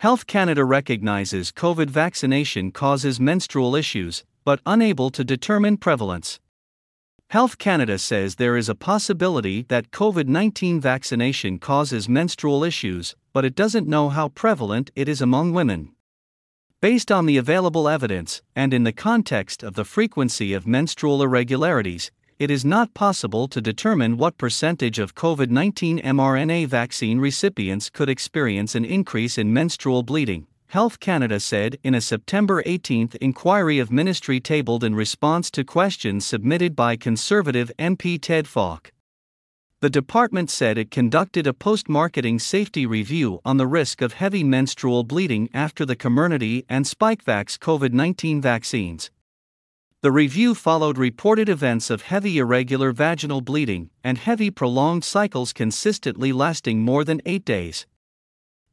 Health Canada recognizes COVID vaccination causes menstrual issues, but unable to determine prevalence. Health Canada says there is a possibility that COVID 19 vaccination causes menstrual issues, but it doesn't know how prevalent it is among women. Based on the available evidence, and in the context of the frequency of menstrual irregularities, it is not possible to determine what percentage of COVID 19 mRNA vaccine recipients could experience an increase in menstrual bleeding, Health Canada said in a September 18 inquiry of ministry tabled in response to questions submitted by Conservative MP Ted Falk. The department said it conducted a post marketing safety review on the risk of heavy menstrual bleeding after the Comirnaty and Spikevax COVID 19 vaccines, the review followed reported events of heavy irregular vaginal bleeding and heavy prolonged cycles consistently lasting more than eight days.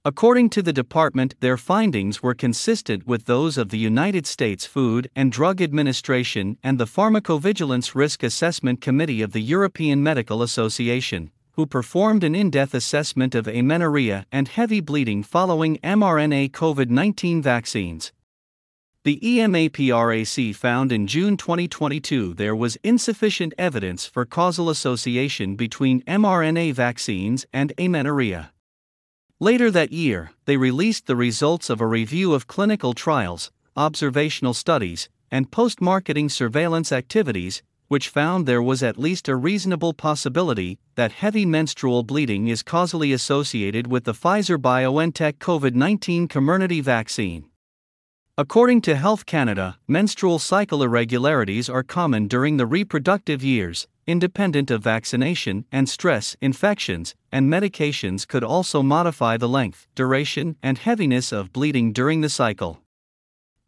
According to the department, their findings were consistent with those of the United States Food and Drug Administration and the Pharmacovigilance Risk Assessment Committee of the European Medical Association, who performed an in depth assessment of amenorrhea and heavy bleeding following mRNA COVID 19 vaccines. The EMAPRAC found in June 2022 there was insufficient evidence for causal association between mRNA vaccines and amenorrhea. Later that year, they released the results of a review of clinical trials, observational studies, and post marketing surveillance activities, which found there was at least a reasonable possibility that heavy menstrual bleeding is causally associated with the Pfizer BioNTech COVID 19 Comirnaty vaccine. According to Health Canada, menstrual cycle irregularities are common during the reproductive years, independent of vaccination and stress, infections, and medications could also modify the length, duration, and heaviness of bleeding during the cycle.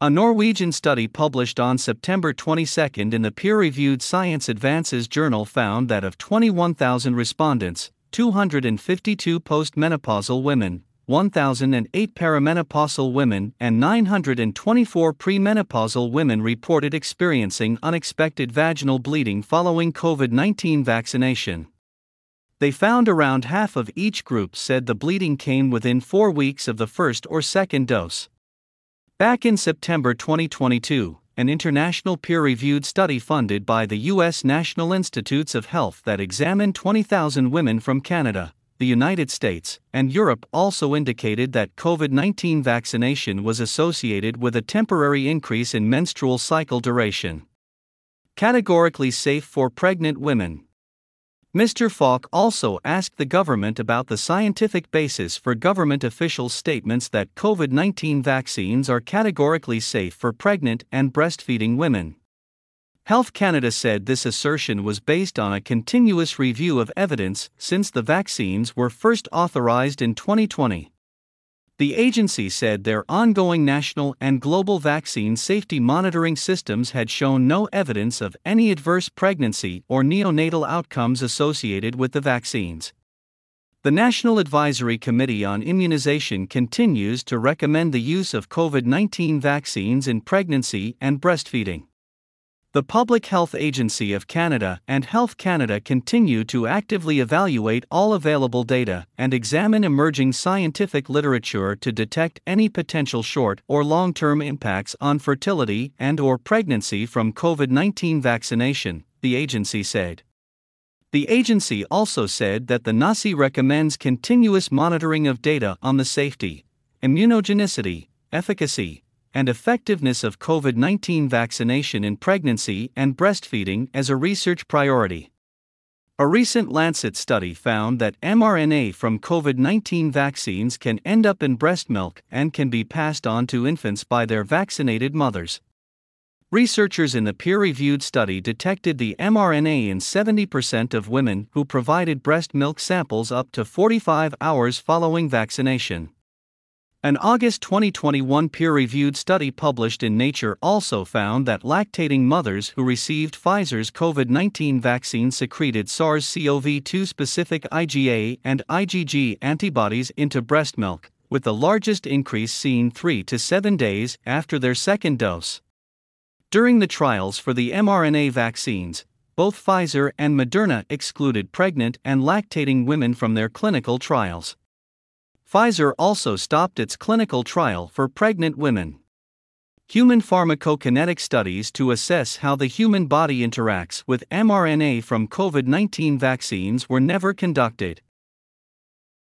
A Norwegian study published on September 22 in the peer reviewed Science Advances journal found that of 21,000 respondents, 252 postmenopausal women, 1,008 perimenopausal women and 924 premenopausal women reported experiencing unexpected vaginal bleeding following COVID 19 vaccination. They found around half of each group said the bleeding came within four weeks of the first or second dose. Back in September 2022, an international peer reviewed study funded by the U.S. National Institutes of Health that examined 20,000 women from Canada, the United States, and Europe also indicated that COVID 19 vaccination was associated with a temporary increase in menstrual cycle duration. Categorically safe for pregnant women. Mr. Falk also asked the government about the scientific basis for government officials' statements that COVID 19 vaccines are categorically safe for pregnant and breastfeeding women. Health Canada said this assertion was based on a continuous review of evidence since the vaccines were first authorized in 2020. The agency said their ongoing national and global vaccine safety monitoring systems had shown no evidence of any adverse pregnancy or neonatal outcomes associated with the vaccines. The National Advisory Committee on Immunization continues to recommend the use of COVID 19 vaccines in pregnancy and breastfeeding. The Public Health Agency of Canada and Health Canada continue to actively evaluate all available data and examine emerging scientific literature to detect any potential short or long-term impacts on fertility and or pregnancy from COVID-19 vaccination, the agency said. The agency also said that the NACI recommends continuous monitoring of data on the safety, immunogenicity, efficacy, and effectiveness of COVID 19 vaccination in pregnancy and breastfeeding as a research priority. A recent Lancet study found that mRNA from COVID 19 vaccines can end up in breast milk and can be passed on to infants by their vaccinated mothers. Researchers in the peer reviewed study detected the mRNA in 70% of women who provided breast milk samples up to 45 hours following vaccination. An August 2021 peer reviewed study published in Nature also found that lactating mothers who received Pfizer's COVID 19 vaccine secreted SARS CoV 2 specific IgA and IgG antibodies into breast milk, with the largest increase seen 3 to 7 days after their second dose. During the trials for the mRNA vaccines, both Pfizer and Moderna excluded pregnant and lactating women from their clinical trials. Pfizer also stopped its clinical trial for pregnant women. Human pharmacokinetic studies to assess how the human body interacts with mRNA from COVID 19 vaccines were never conducted.